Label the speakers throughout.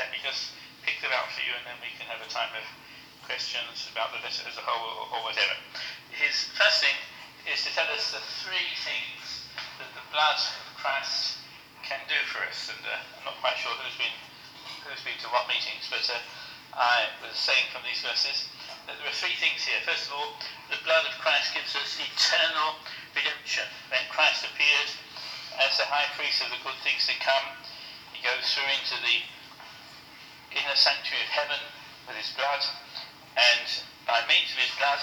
Speaker 1: Let me just pick them out for you, and then we can have a time of questions about the letter as a whole or, or whatever. His first thing is to tell us the three things that the blood of Christ can do for us. And uh, I'm not quite sure who's been who's been to what meetings, but uh, I was saying from these verses that there are three things here. First of all, the blood of Christ gives us eternal redemption. When Christ appeared as the high priest of the good things to come, he goes through into the inner sanctuary of heaven with his blood, and by means of his blood,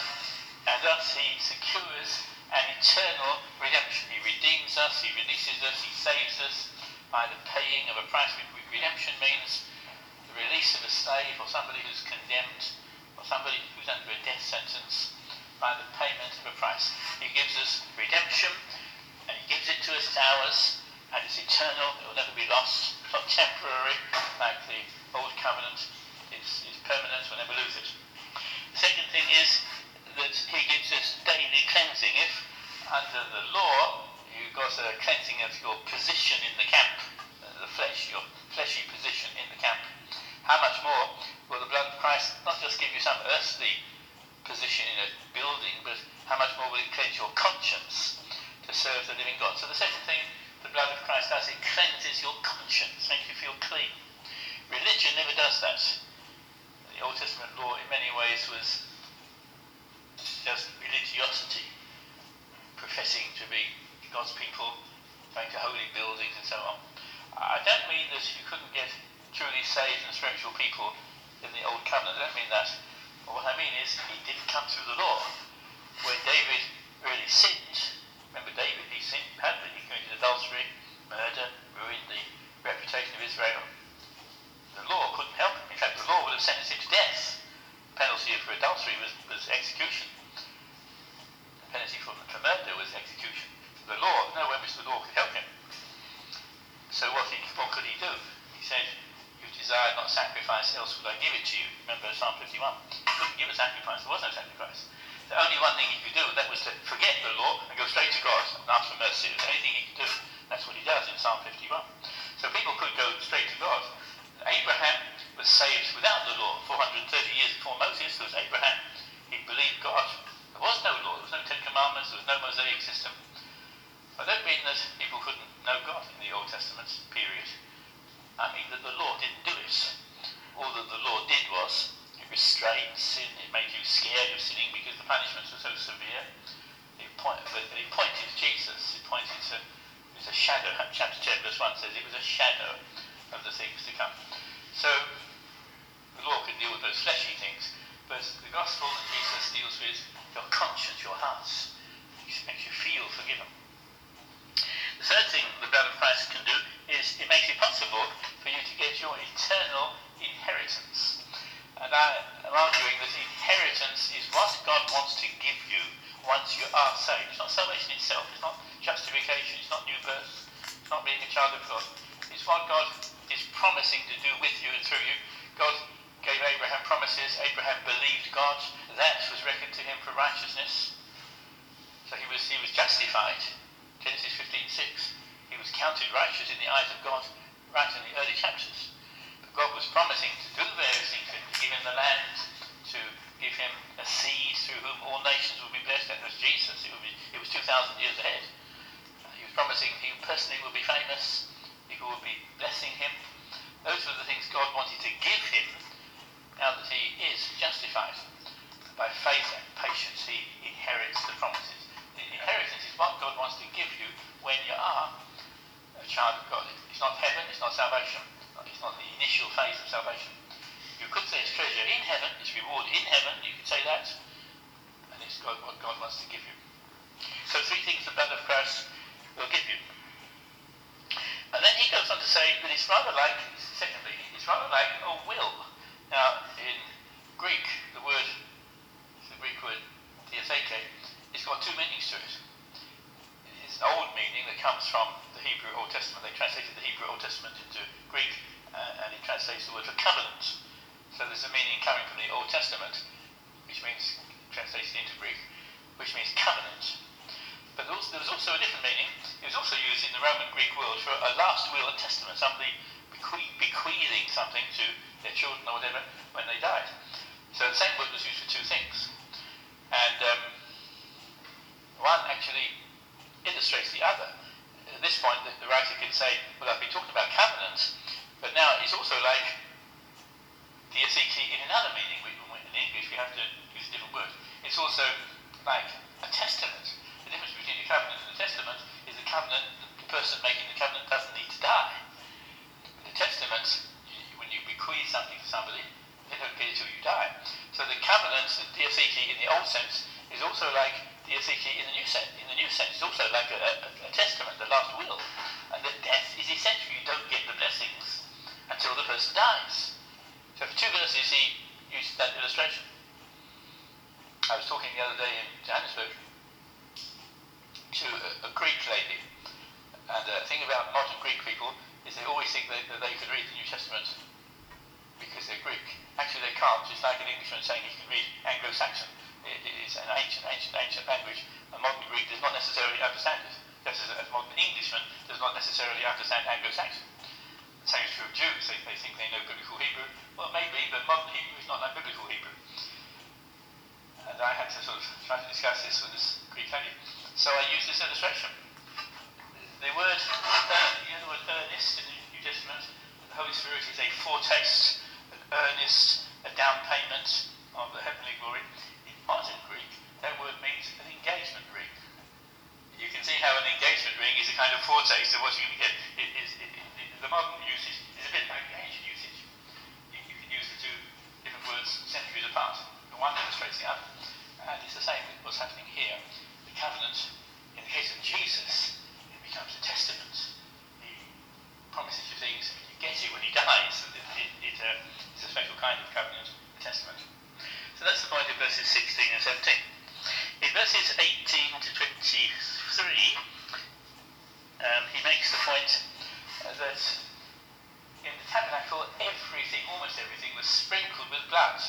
Speaker 1: and thus he secures an eternal redemption. He redeems us, he releases us, he saves us by the paying of a price. Redemption means the release of a slave or somebody who's condemned or somebody who's under a death sentence by the payment of a price. He gives us redemption and he gives it to us, it's ours, and it's eternal, it will never be lost, not temporary like the old covenant, it's, it's permanent, we'll never lose it. The second thing is that he gives us daily cleansing. If under the law you've got a cleansing of your position in the camp, uh, the flesh, your fleshy position in the camp, how much more will the blood of Christ not just give you some earthly position in a building, but how much more will it cleanse your conscience to serve the living God? So the second thing the blood of Christ does, it cleanses your conscience, makes you feel clean. Religion never does that. The Old Testament law, in many ways, was just religiosity, professing to be God's people, going to holy buildings and so on. I don't mean that you couldn't get truly saved and spiritual people in the Old Covenant. I don't mean that. But what I mean is, he didn't come through the law. When David really sinned, remember David, he sinned badly. He committed adultery, murder, ruined the reputation of Israel. The law couldn't help him. In fact, the law would have sentenced him to death. The penalty for adultery was, was execution The penalty for, for murder was execution. The law, no way which the law could help him. So what, he, what could he do? He said, You desire not sacrifice, else would I give it to you. Remember Psalm 51. He couldn't give a sacrifice, there was no sacrifice. The only one thing he could do, that was to forget the law and go straight to God and ask for mercy. There's anything he could do. That's what he does in Psalm 51. So people could go straight to God. Abraham was saved without the law. 430 years before Moses there was Abraham. He believed God there was no law, there was no Ten Commandments, there was no Mosaic system. I don't mean that people couldn't know God in the Old Testament period. I mean that the law didn't do it. All that the law did was it restrained sin, it made you scared of sinning because the punishments were so severe. It, point, it pointed to Jesus, it pointed to, it was a shadow, chapter 10 verse 1 says it was a shadow of the things to come. So the law can deal with those fleshy things, but the gospel that Jesus deals with your conscience, your hearts. It makes you feel forgiven. The third thing the blood of Christ can do is it makes it possible for you to get your eternal inheritance. And I am arguing that inheritance is what God wants to give you once you are saved. It's not salvation itself, it's not justification, it's not new birth, it's not being a child of God. It's what God is promising to do with you and through you. God gave Abraham promises. Abraham believed God. That was reckoned to him for righteousness. So he was, he was justified. Genesis 15:6. He was counted righteous in the eyes of God right in the early chapters. But God was promising to do various things to give him the land, to give him a seed through whom all nations would be blessed. That was Jesus. It, be, it was 2,000 years ahead. He was promising he personally would be famous. People would be blessing him. Those were the things God wanted to give him Spirit is a foretaste, an earnest, a down payment of the heavenly glory. In modern Greek, that word means an engagement ring. You can see how an engagement ring is a kind of foretaste of what you're going to get. It it, it, the modern usage is a bit like ancient usage. You, you can use the two different words centuries apart. The one illustrates the other. And it's the same with what's happening here. The covenant, in the case of Jesus, it becomes a testament. He promises you things, get it when he dies. It, it, it uh, is a special kind of covenant, testament. So that's the point of verses 16 and 17. In verses 18 to 23, um, he makes the point uh, that in the tabernacle, everything, almost everything, was sprinkled with blood.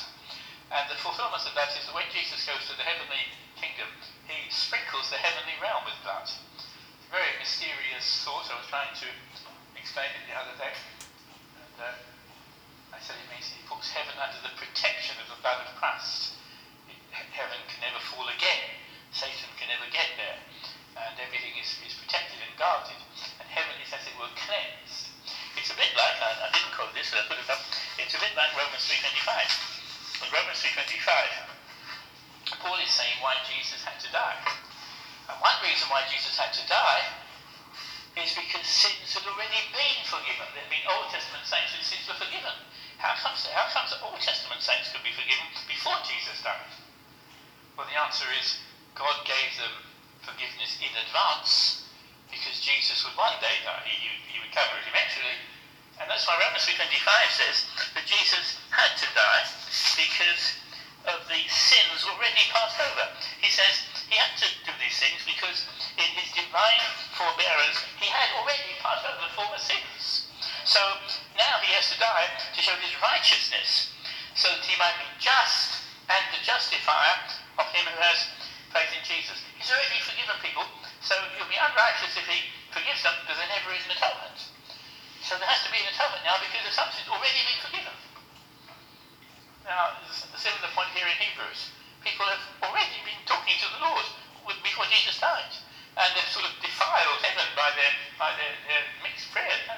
Speaker 1: And the fulfillment of that is that when Jesus goes to the heavenly kingdom, he sprinkles the heavenly realm with blood. It's a very mysterious thought. I was trying to explain it the other day. Uh, I said it means he puts heaven under the protection of the blood of Christ. Heaven can never fall again. Satan can never get there. And everything is, is protected and guarded. And heaven is, as it were, cleansed. It's a bit like, I, I didn't quote this, but I put it up. It's a bit like Romans 3.25 in Romans 3.25, Paul is saying why Jesus had to die. And one reason why Jesus had to die is because sins had already been forgiven. There had been Old Testament saints whose sins were forgiven. How comes, how comes Old Testament saints could be forgiven before Jesus died? Well, the answer is God gave them forgiveness in advance because Jesus would one day die. He, he would cover it eventually, and that's why Romans 3.25 says that Jesus had to die because of the sins already passed over. He says he had to do these things because in his divine forbearance he had already passed over the former sins. So now he has to die to show his righteousness so that he might be just and the justifier of him who has faith in Jesus. He's already forgiven people, so he'll be unrighteous if he forgives them because there never is an atonement. So there has to be an atonement now because the something's already been forgiven. Now, the similar point here in Hebrews. People have already been talking to the Lord before Jesus died. And they've sort of defiled heaven by their, by their, their mixed prayers.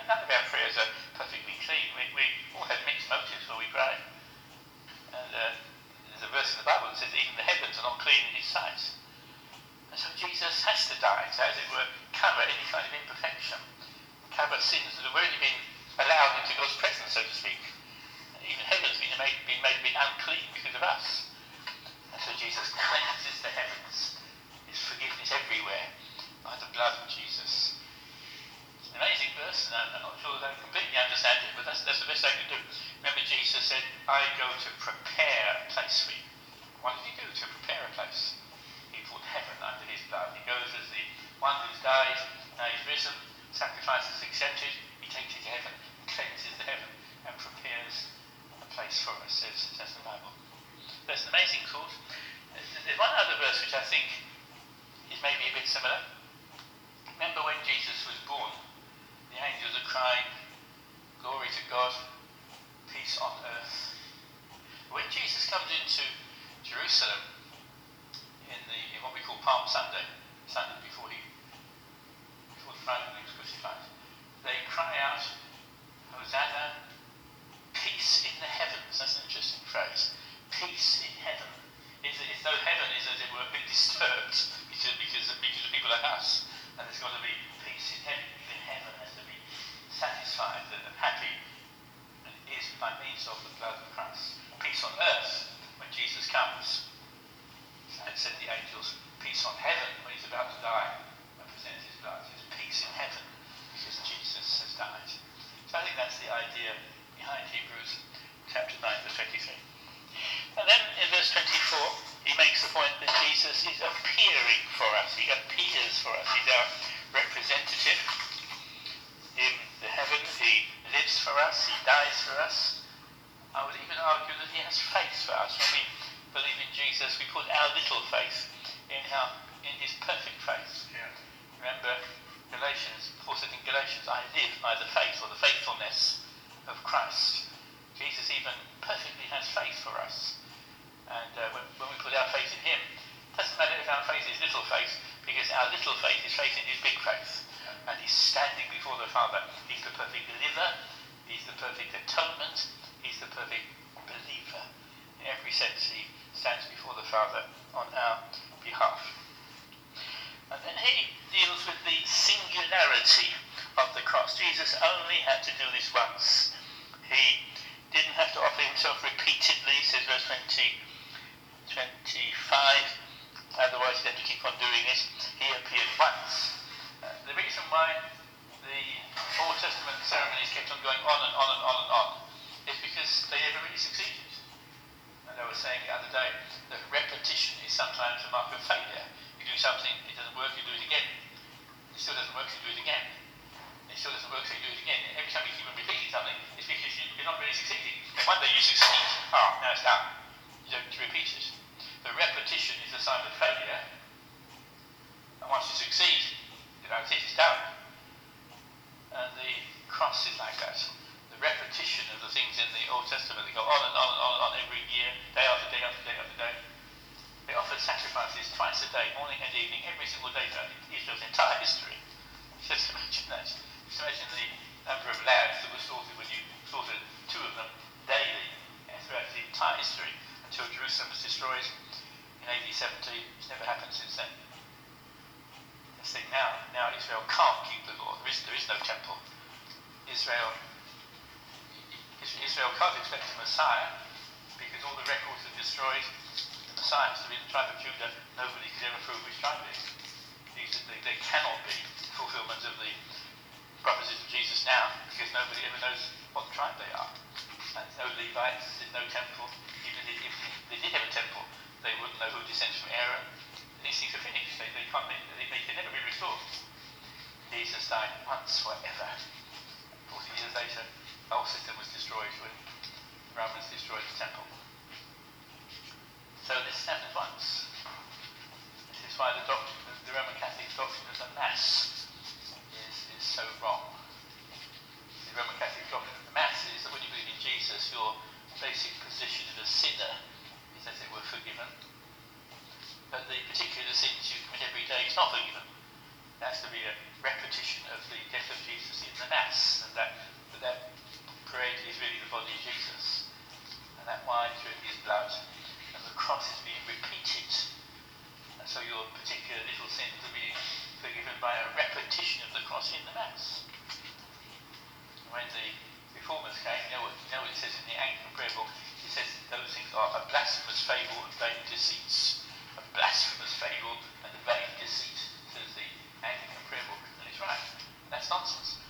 Speaker 1: he's the perfect liver It has to be a repetition of the death of Jesus in the Mass, and that that parade is really the body of Jesus, and that wine through his blood, and the cross is being repeated. And so your particular little sins are being forgiven by a repetition of the cross in the Mass. When the reformers came, you know what, you know what it says in the Anglican prayer book? It says those things are a blasphemous fable and vain deceits, a blasphemous fable and vain deceits. That's nonsense.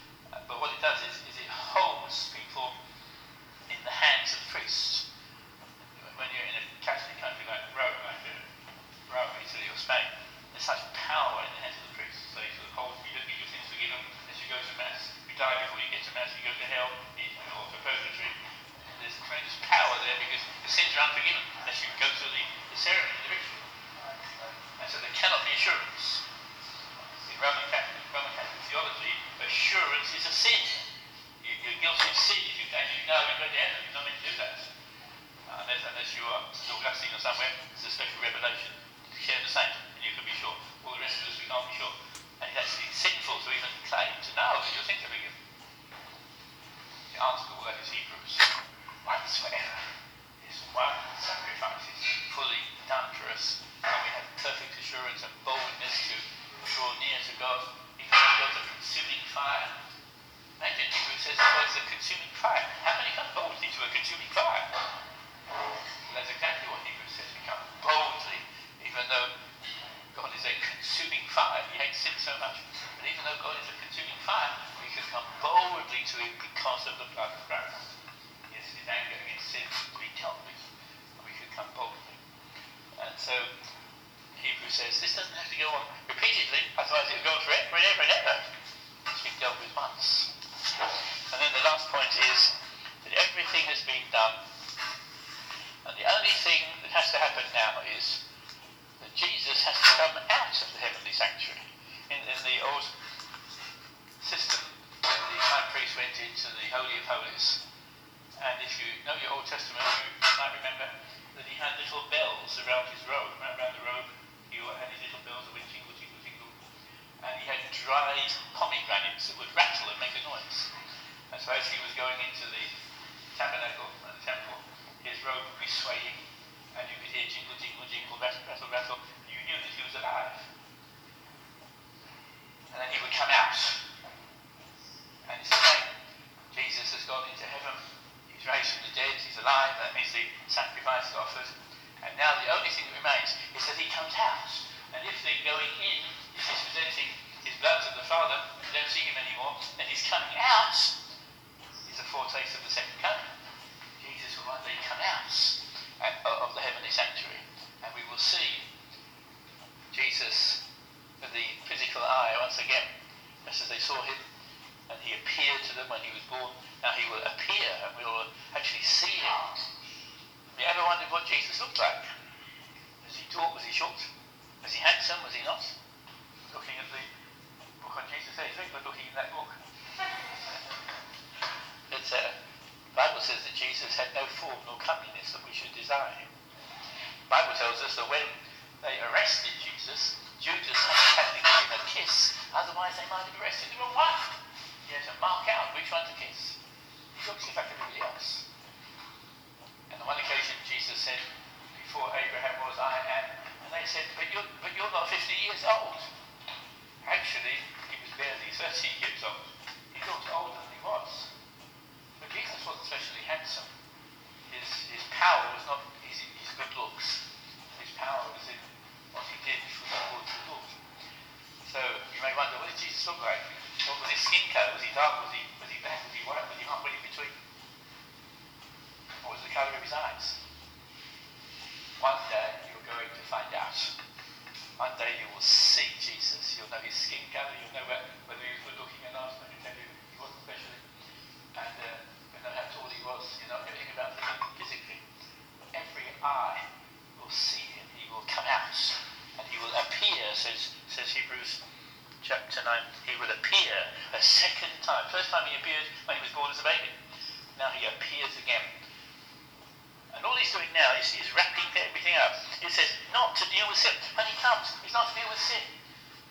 Speaker 1: he says, not to deal with sin. When he comes, he's not to deal with sin.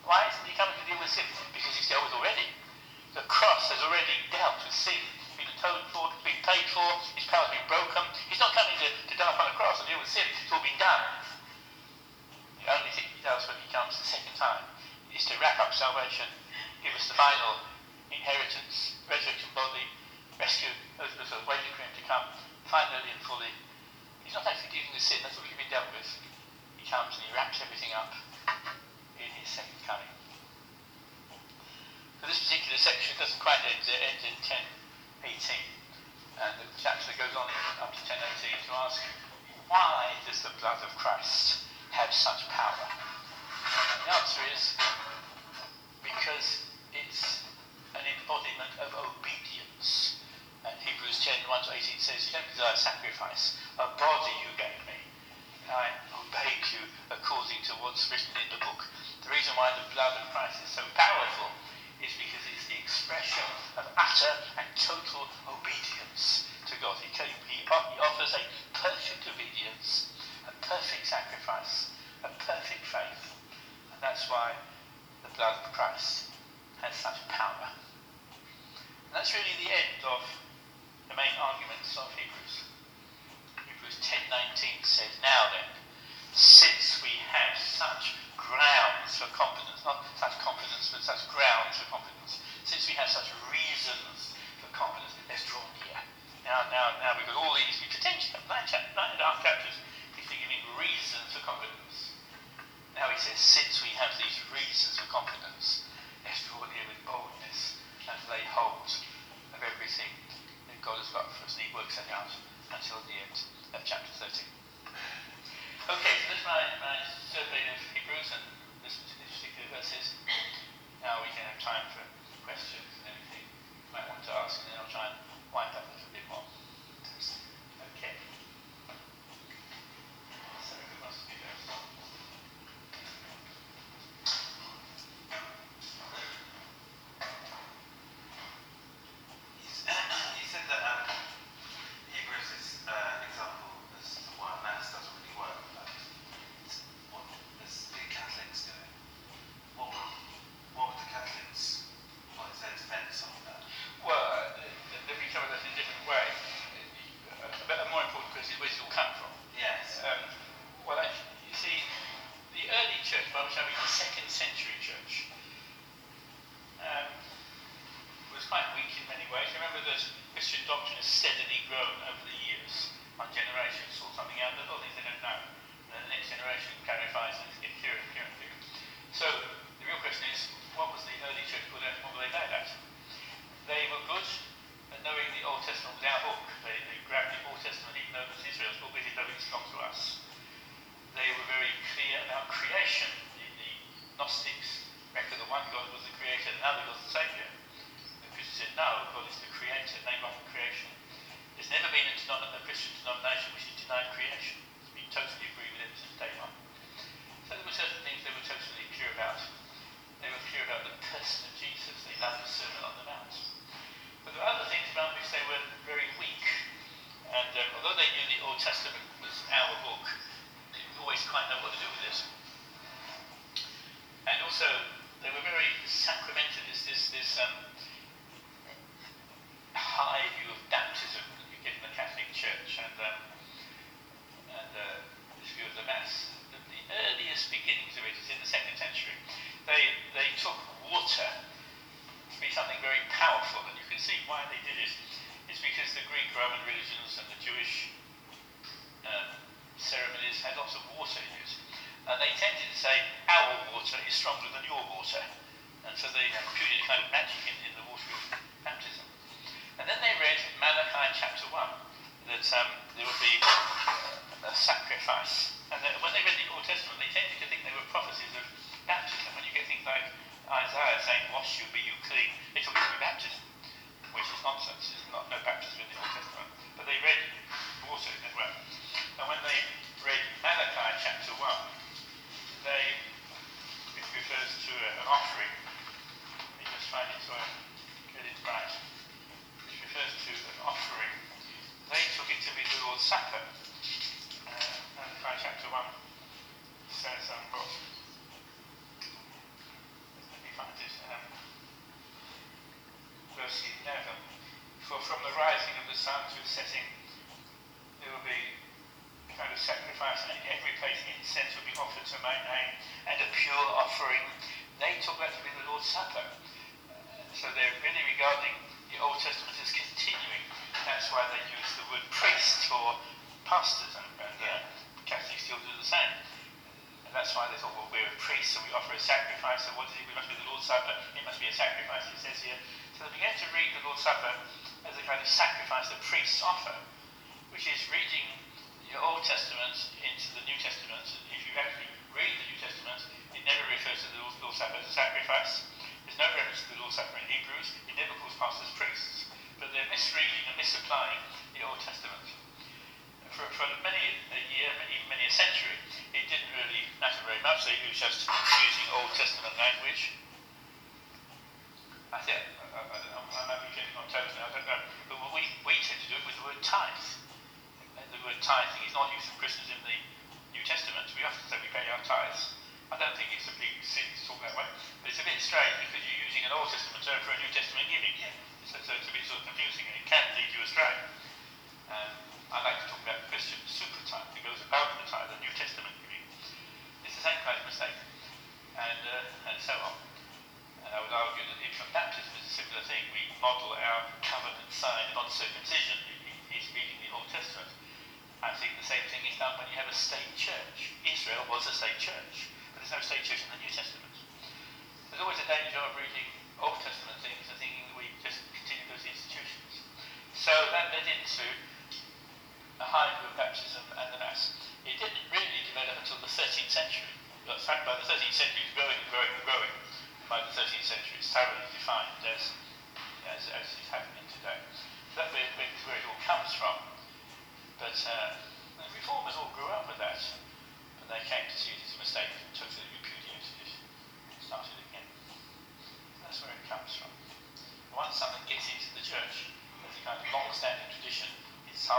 Speaker 1: Why isn't he coming to deal with sin? Because he's dealt with already. The cross has already dealt with sin. It's been atoned for, it's been paid for, his power's been broken. He's not coming to, to die upon a cross and deal with sin. It's all been done. The only thing he does when he comes the second time is to wrap up salvation, give us the final inheritance, resurrection body, rescue of the waiting for him to come finally and fully. He's not actually dealing with sin, that's what we've been dealt with he comes and he wraps everything up in his second coming. But this particular section doesn't quite end, uh, it ends in 10.18. And the chapter goes on up to 10.18 to ask, why does the blood of Christ have such power? And the answer is, because it's an embodiment of obedience. And Hebrews 10, 1 to 18 says, you don't desire sacrifice, a body you gave me. Right? pay you according to what's written in the book. The reason why the blood of Christ is so powerful is because it's the expression of utter and total obedience to God. He, he offers a perfect obedience, a perfect sacrifice, a perfect faith. And that's why the blood of Christ has such power. And that's really the end of the main arguments of Hebrews. Hebrews 10.19 says, Now then, since we have such grounds for confidence, not such confidence, but such grounds for confidence, since we have such reasons for confidence, let's draw near. Now, now, now we've got all these, we potentially have nine, chap- nine and a half chapters, he's giving reasons for confidence. Now he says, since we have these reasons for confidence, let's draw near with boldness and lay hold of everything that God has got for us, and he works that out until the end of chapter 13. Okay, so that's my, my survey of Hebrews and this particular verses. Now we can have time for questions and
Speaker 2: anything you might want to ask, and then
Speaker 1: I'll try and wind up a little bit more. supper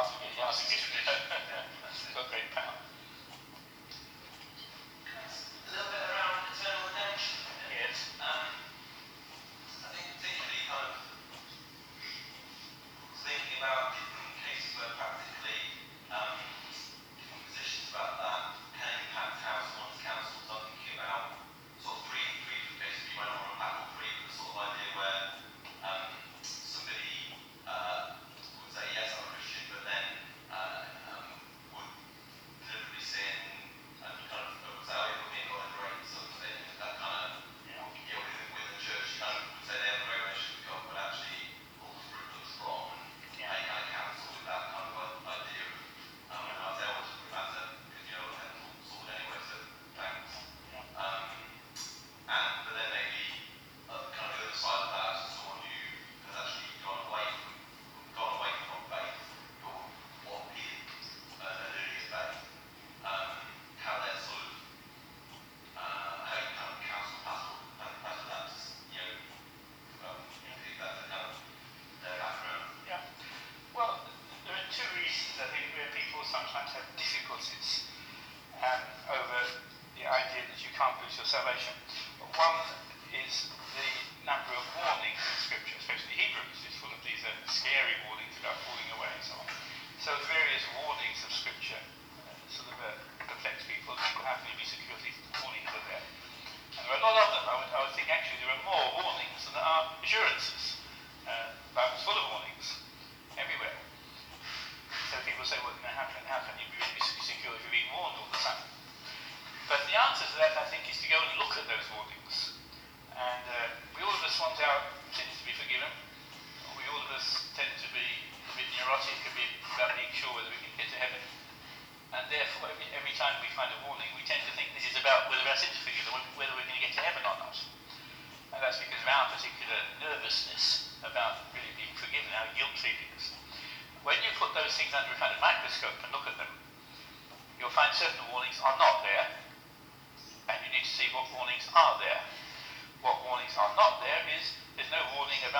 Speaker 1: it's hard to get out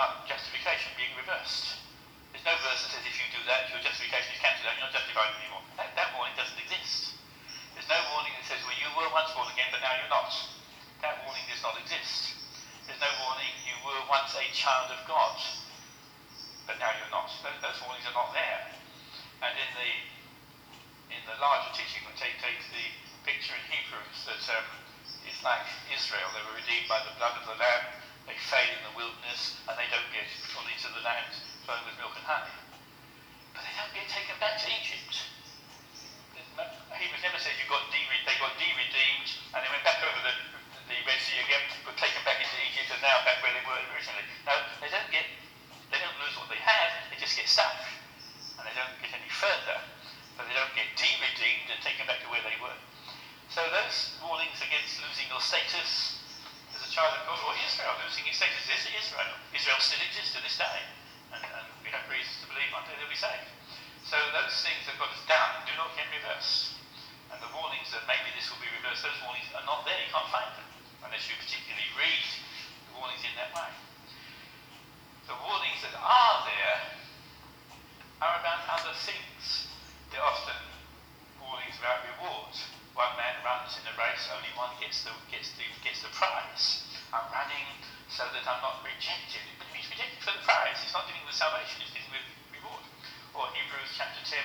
Speaker 1: about justification being reversed. There's no verse that says if you do that, your justification is cancelled and you're not justified anymore. That, that warning doesn't exist. There's no warning that says, well, you were once born again, but now you're not. That warning does not exist. There's no warning, you were once a child of God, but now you're not. Those, those warnings are not there. And in the in the larger teaching, we take, take the picture in Hebrews that um, it's like Israel. They were redeemed by the blood of the Lamb. They fail in the wilderness, and they don't get fully into the land flowing with milk and honey. But they don't get taken back to Egypt. Hebrews never says you got de- they got de-redeemed, and they went back over the, the Red Sea again, but taken back into Egypt, and now back where they were originally. No, they don't get, they don't lose what they have, They just get stuck, and they don't get any further. But they don't get de-redeemed and taken back to where they were. So those warnings against losing your status child of God, or Israel losing its status, is Israel. Israel still exists to this day, and, and we have reasons to believe one day they'll be saved. So those things that God has done do not get reversed. And the warnings that maybe this will be reversed, those warnings are not there. You can't find them unless you particularly read the warnings in that way. The warnings that are there are about other things. They're often warnings about reward. One man runs in a race, only one gets the gets the gets the prize. I'm running so that I'm not rejected. But he's rejected for the prize. It's not dealing with salvation, it's dealing with reward. Or Hebrews chapter 10,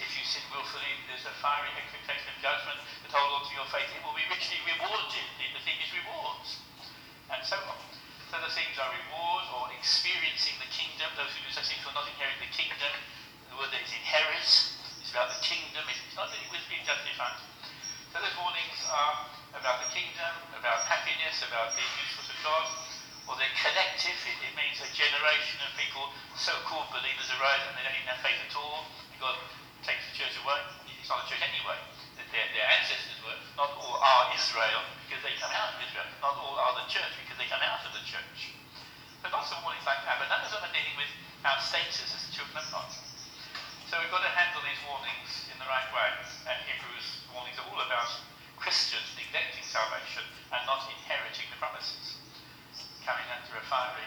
Speaker 1: if you sin willfully, there's a fiery expectation of judgment that hold on to your faith. It will be richly rewarded. The thing is rewards. And so on. So the things are reward or experiencing the kingdom. Those who do such things will not inherit the kingdom. The word that is inherit is about the kingdom. It's not really with being justified. So those warnings are about the kingdom, about happiness, about being useful to God. Or they're collective, it, it means a generation of people, so-called believers arise and they don't even have faith at all. God takes the church away. It's not a church anyway. Their, their ancestors were. Not all are Israel because they come out of Israel. Not all are the church because they come out of the church. But lots of warnings like that. But none of them are dealing with our status as children of God. So we've got to handle these warnings in the right way. And Hebrews' warnings are all about Christians neglecting salvation and not inheriting the promises, coming under a fiery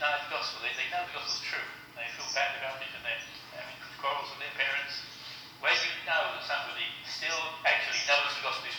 Speaker 1: deny the gospel. They, they know the gospel's true. They feel bad about it and they're having quarrels with their parents. Where do you know that somebody still actually knows the gospel?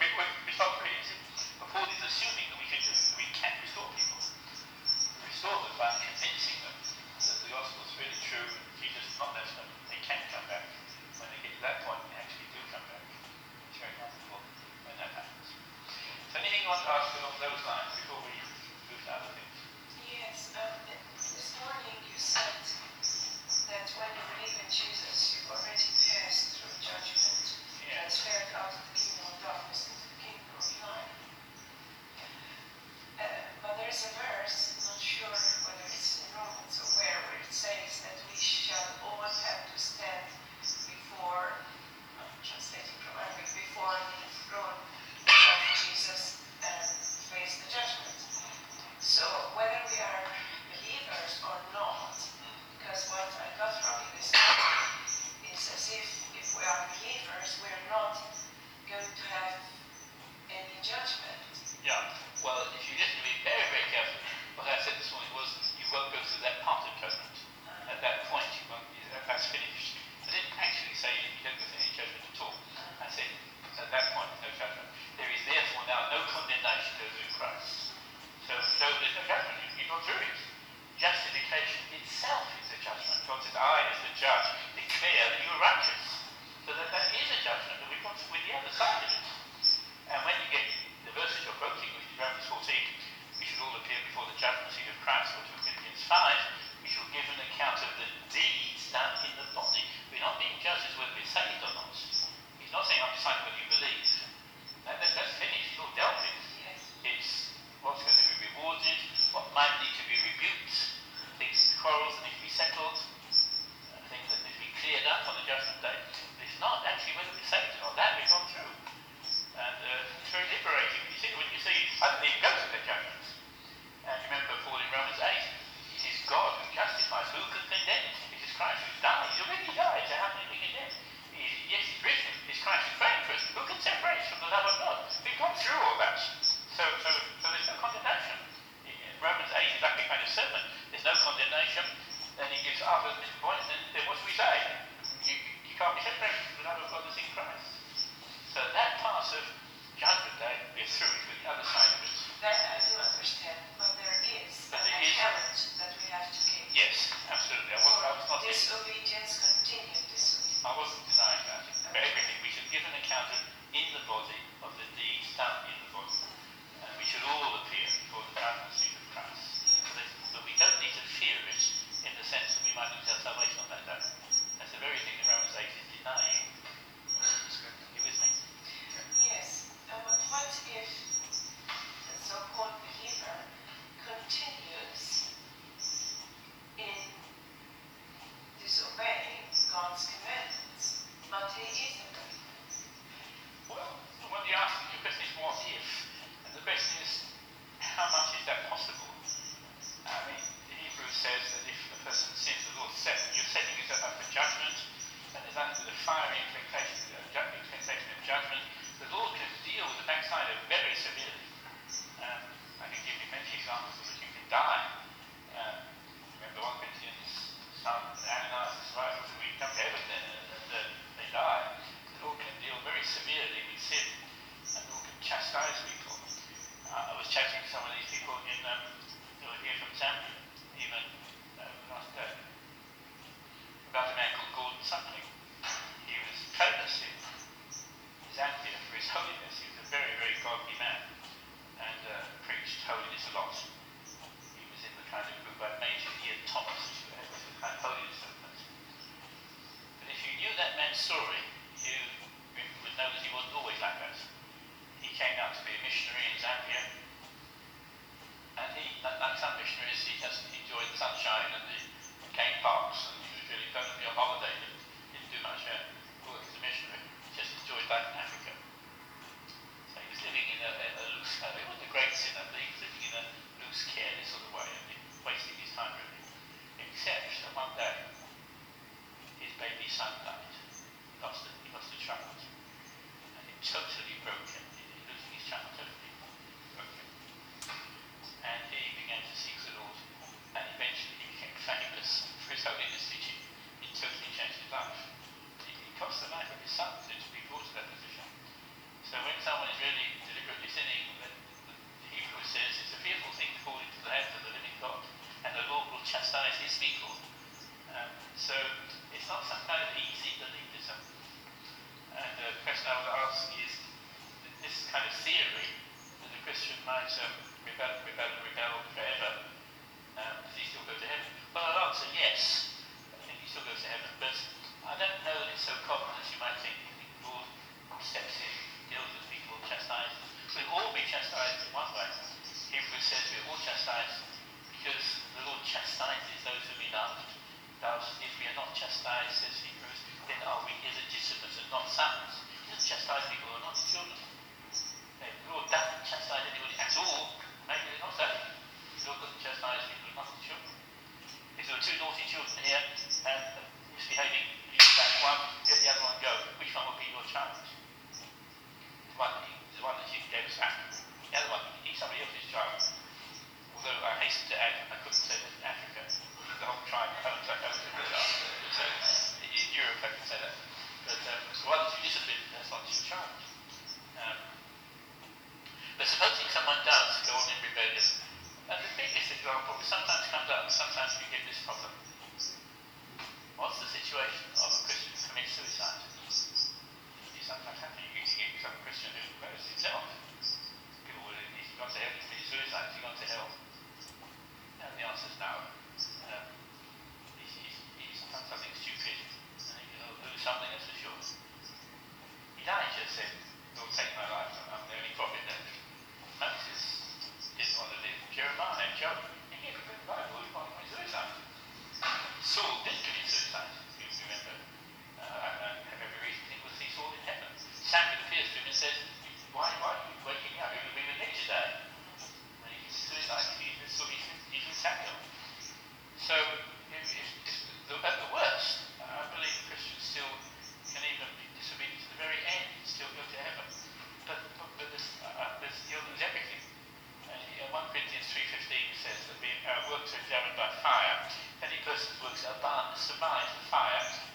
Speaker 1: me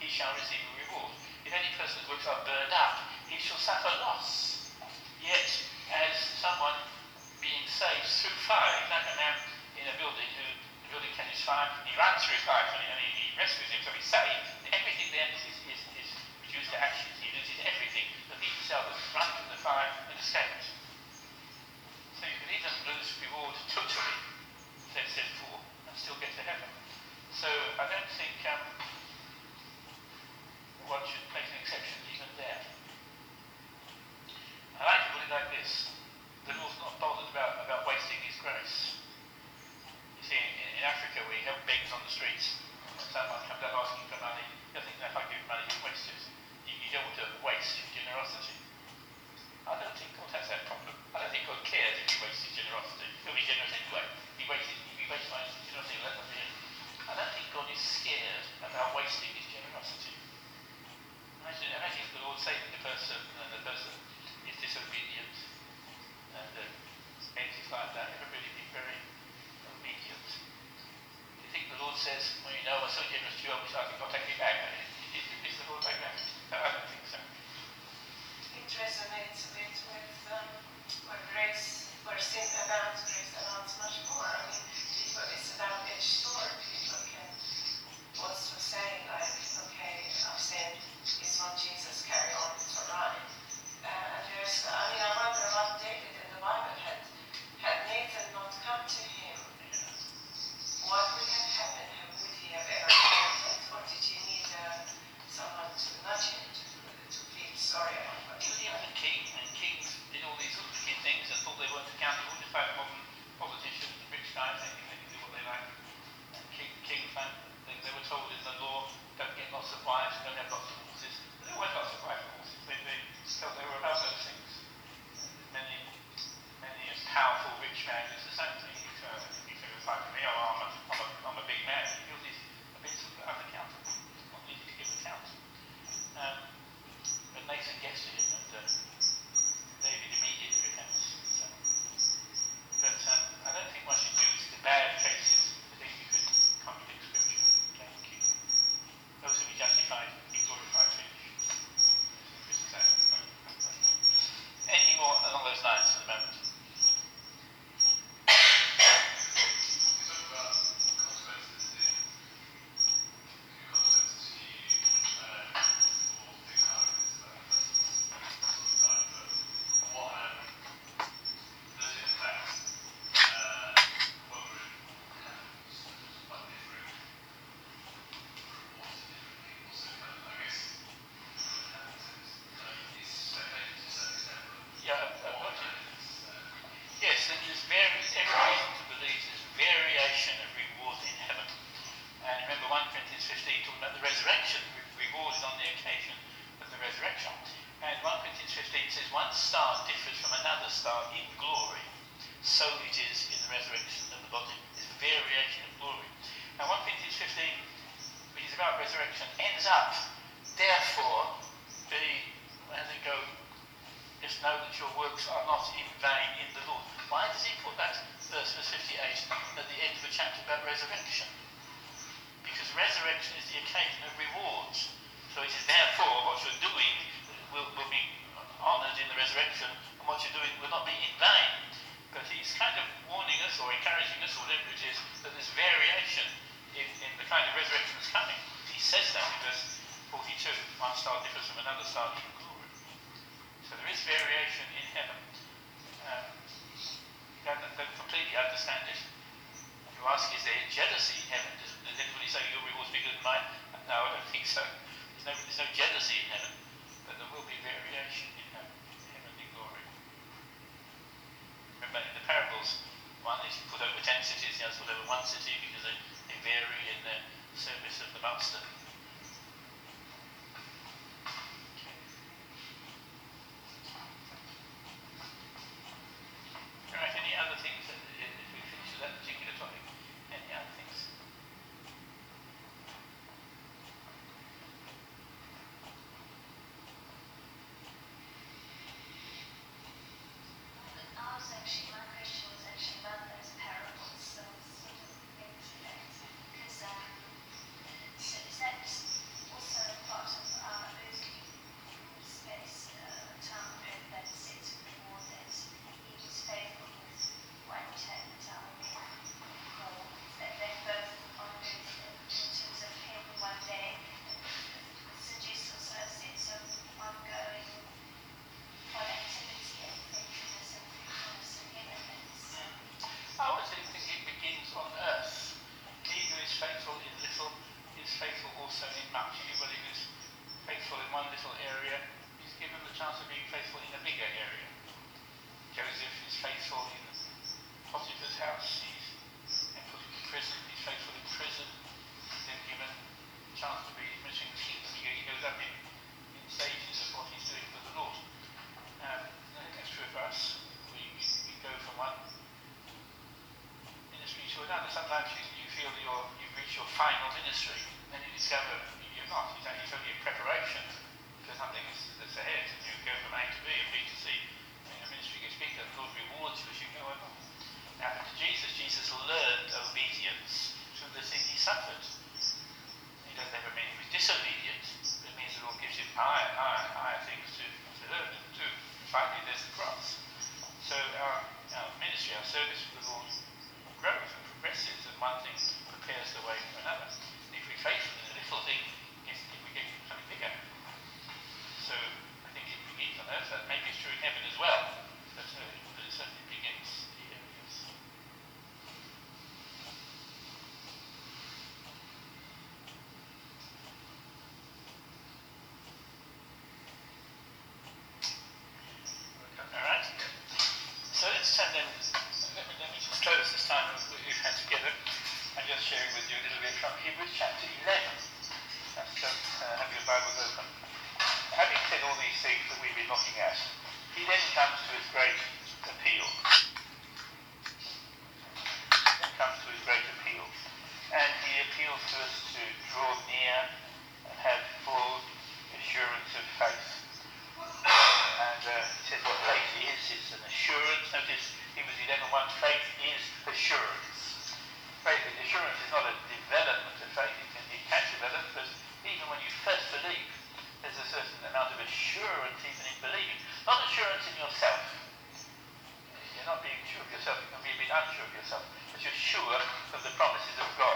Speaker 1: he shall receive a reward. If any person works are burned up, he shall suffer loss. Yet, as someone being saved through fire, like a man in a building who the building catches fire, he runs through his fire and he, he rescues so he's saved. Everything then is, is, is reduced to ashes. He loses everything but he himself has run from the fire and escaped. So you can even lose reward totally, says 4, and still get to heaven. So I don't think площадь. sometimes assurance. Faith assurance is not a development of faith. It can, it can develop, but even when you first believe, there's a certain amount of assurance even in believing. Not assurance in yourself. You're not being sure of yourself. You can be a bit unsure of yourself. But you're sure of the promises of God.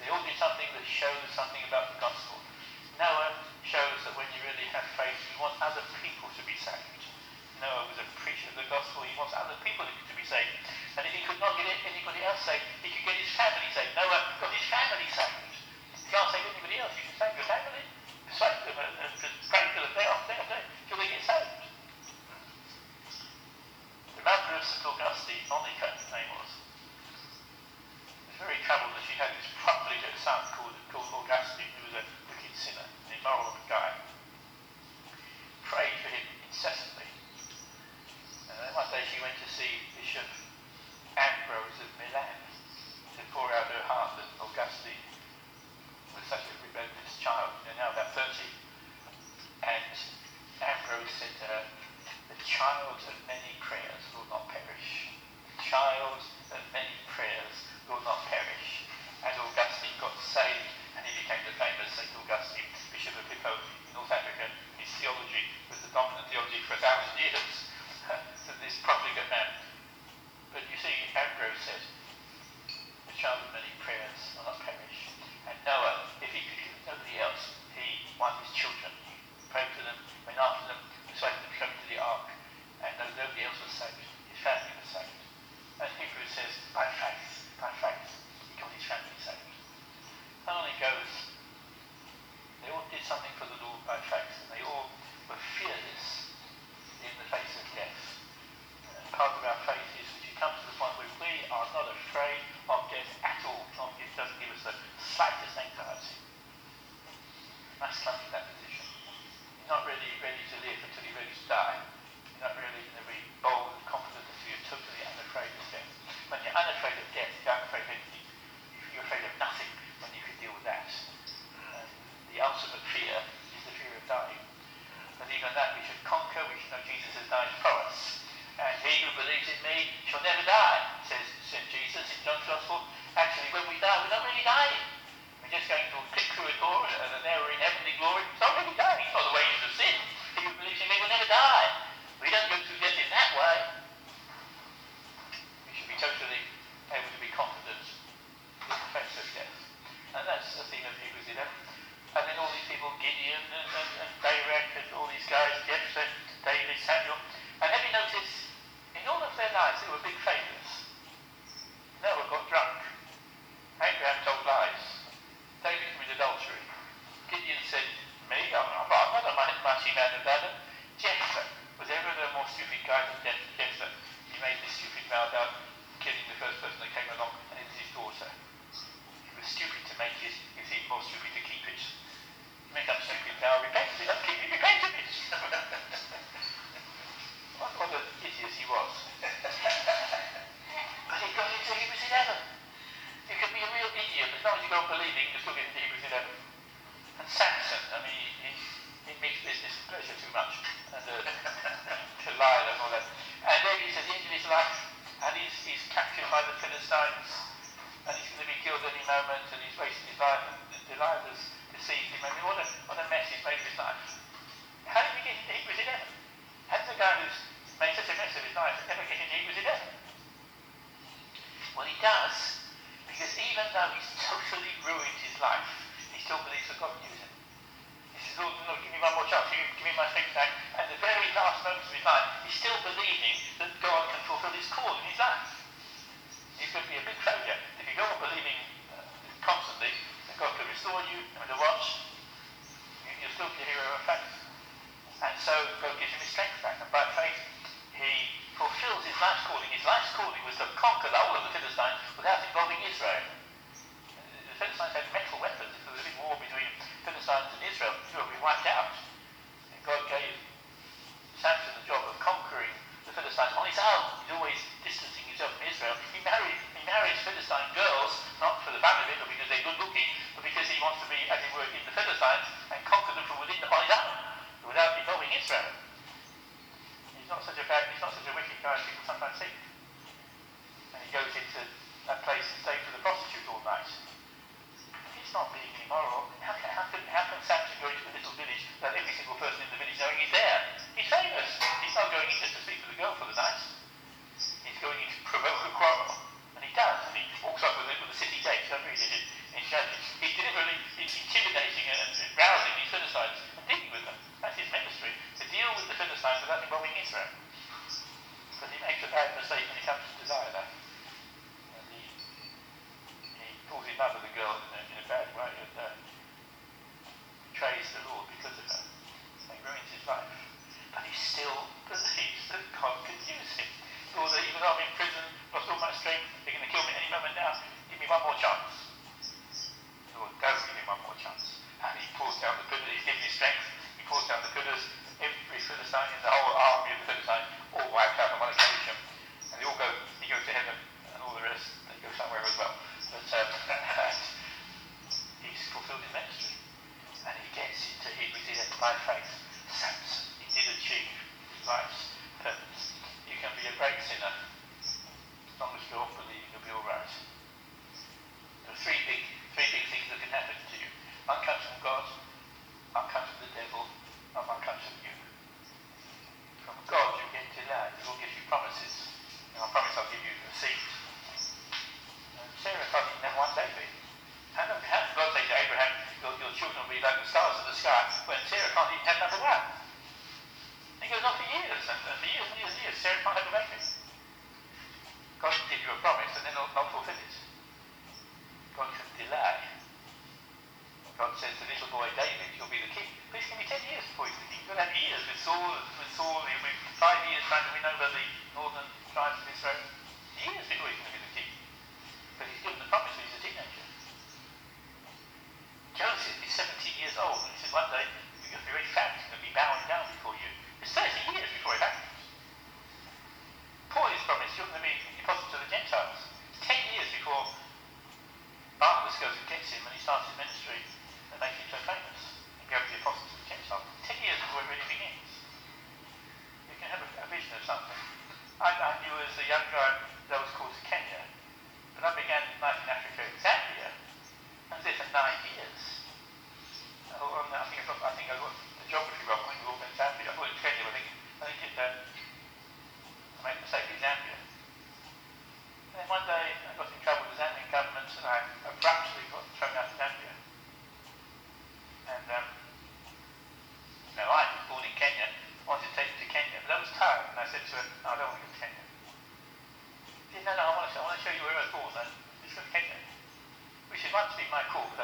Speaker 1: They all do something that shows something about the gospel. Noah shows that when you really have faith, you want other people to be saved. Noah was a preacher of the gospel. He wants other people to be saved. And if he could not get anybody else saved, he could get his family saved. Noah got his family saved. You can't save anybody else. You can save your family. Persuade them and, pray to them. They are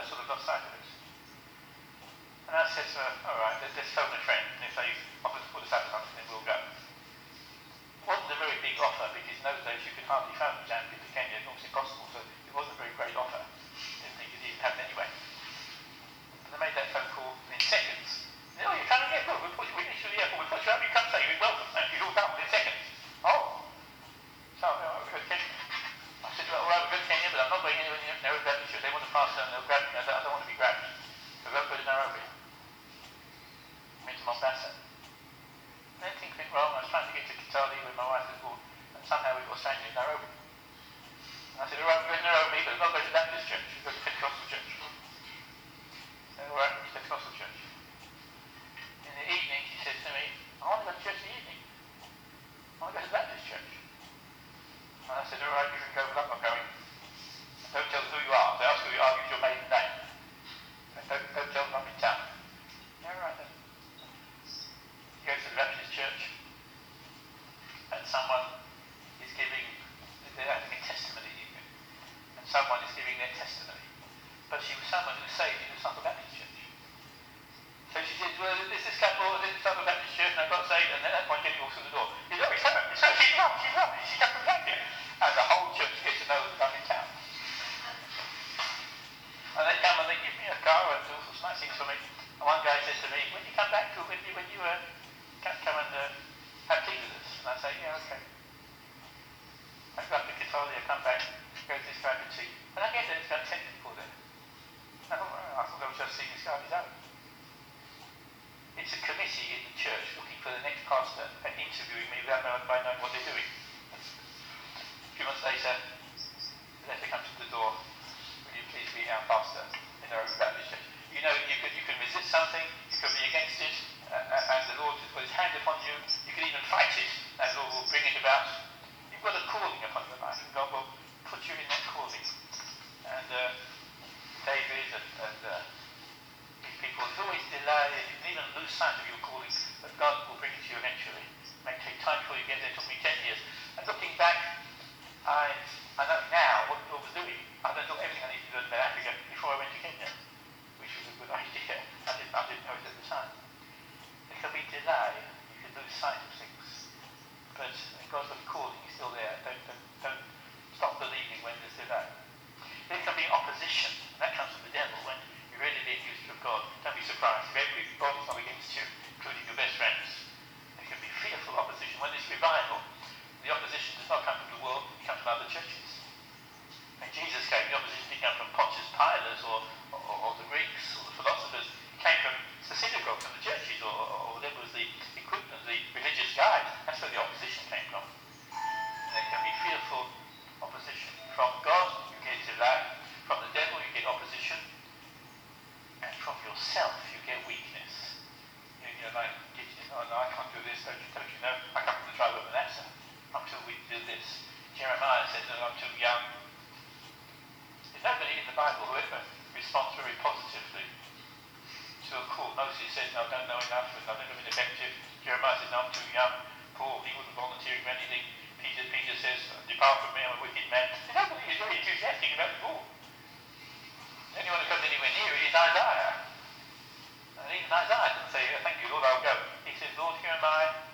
Speaker 1: sort of lost sight of it. And I said to her, all right, there's so much and if they. You can even fight it, and Lord will bring it about. You've got a calling upon your life, and God will put you in that calling. And uh, David and, and uh, these people, there's always delay, you can even lose sight of your calling, but God will bring it to you eventually. It may take time before you get there, it took me 10 years. And looking back, I, I know now what God was doing. I don't know everything I needed to do about Africa before I went to Kenya, which was a good idea. I didn't, I didn't know it at the time. There can be delay the side of things. But God's calling, he's still there. Don't, don't, don't stop believing when there's that. There can be opposition, and that comes from the devil when you're ready to be accused of God. Don't be surprised if every everybody's up against you, including your best friends. There can be fearful opposition. When there's revival, the opposition does not come from the world, it comes from other churches. When Jesus came, the opposition didn't come from Pontius Pilate or, or, or the Greeks or the philosophers. It came from the synagogue, from going after us. I think I've been effective. Jeremiah says, I'm too young. Paul, he wasn't volunteering for anything. Peter, Peter says, depart from me, I'm a wicked man. I don't believe he's very enthusiastic about the Lord. Anyone who comes anywhere near it is Isaiah. And even Isaiah didn't say, thank you, Lord, I'll go. He says, Lord, here am I,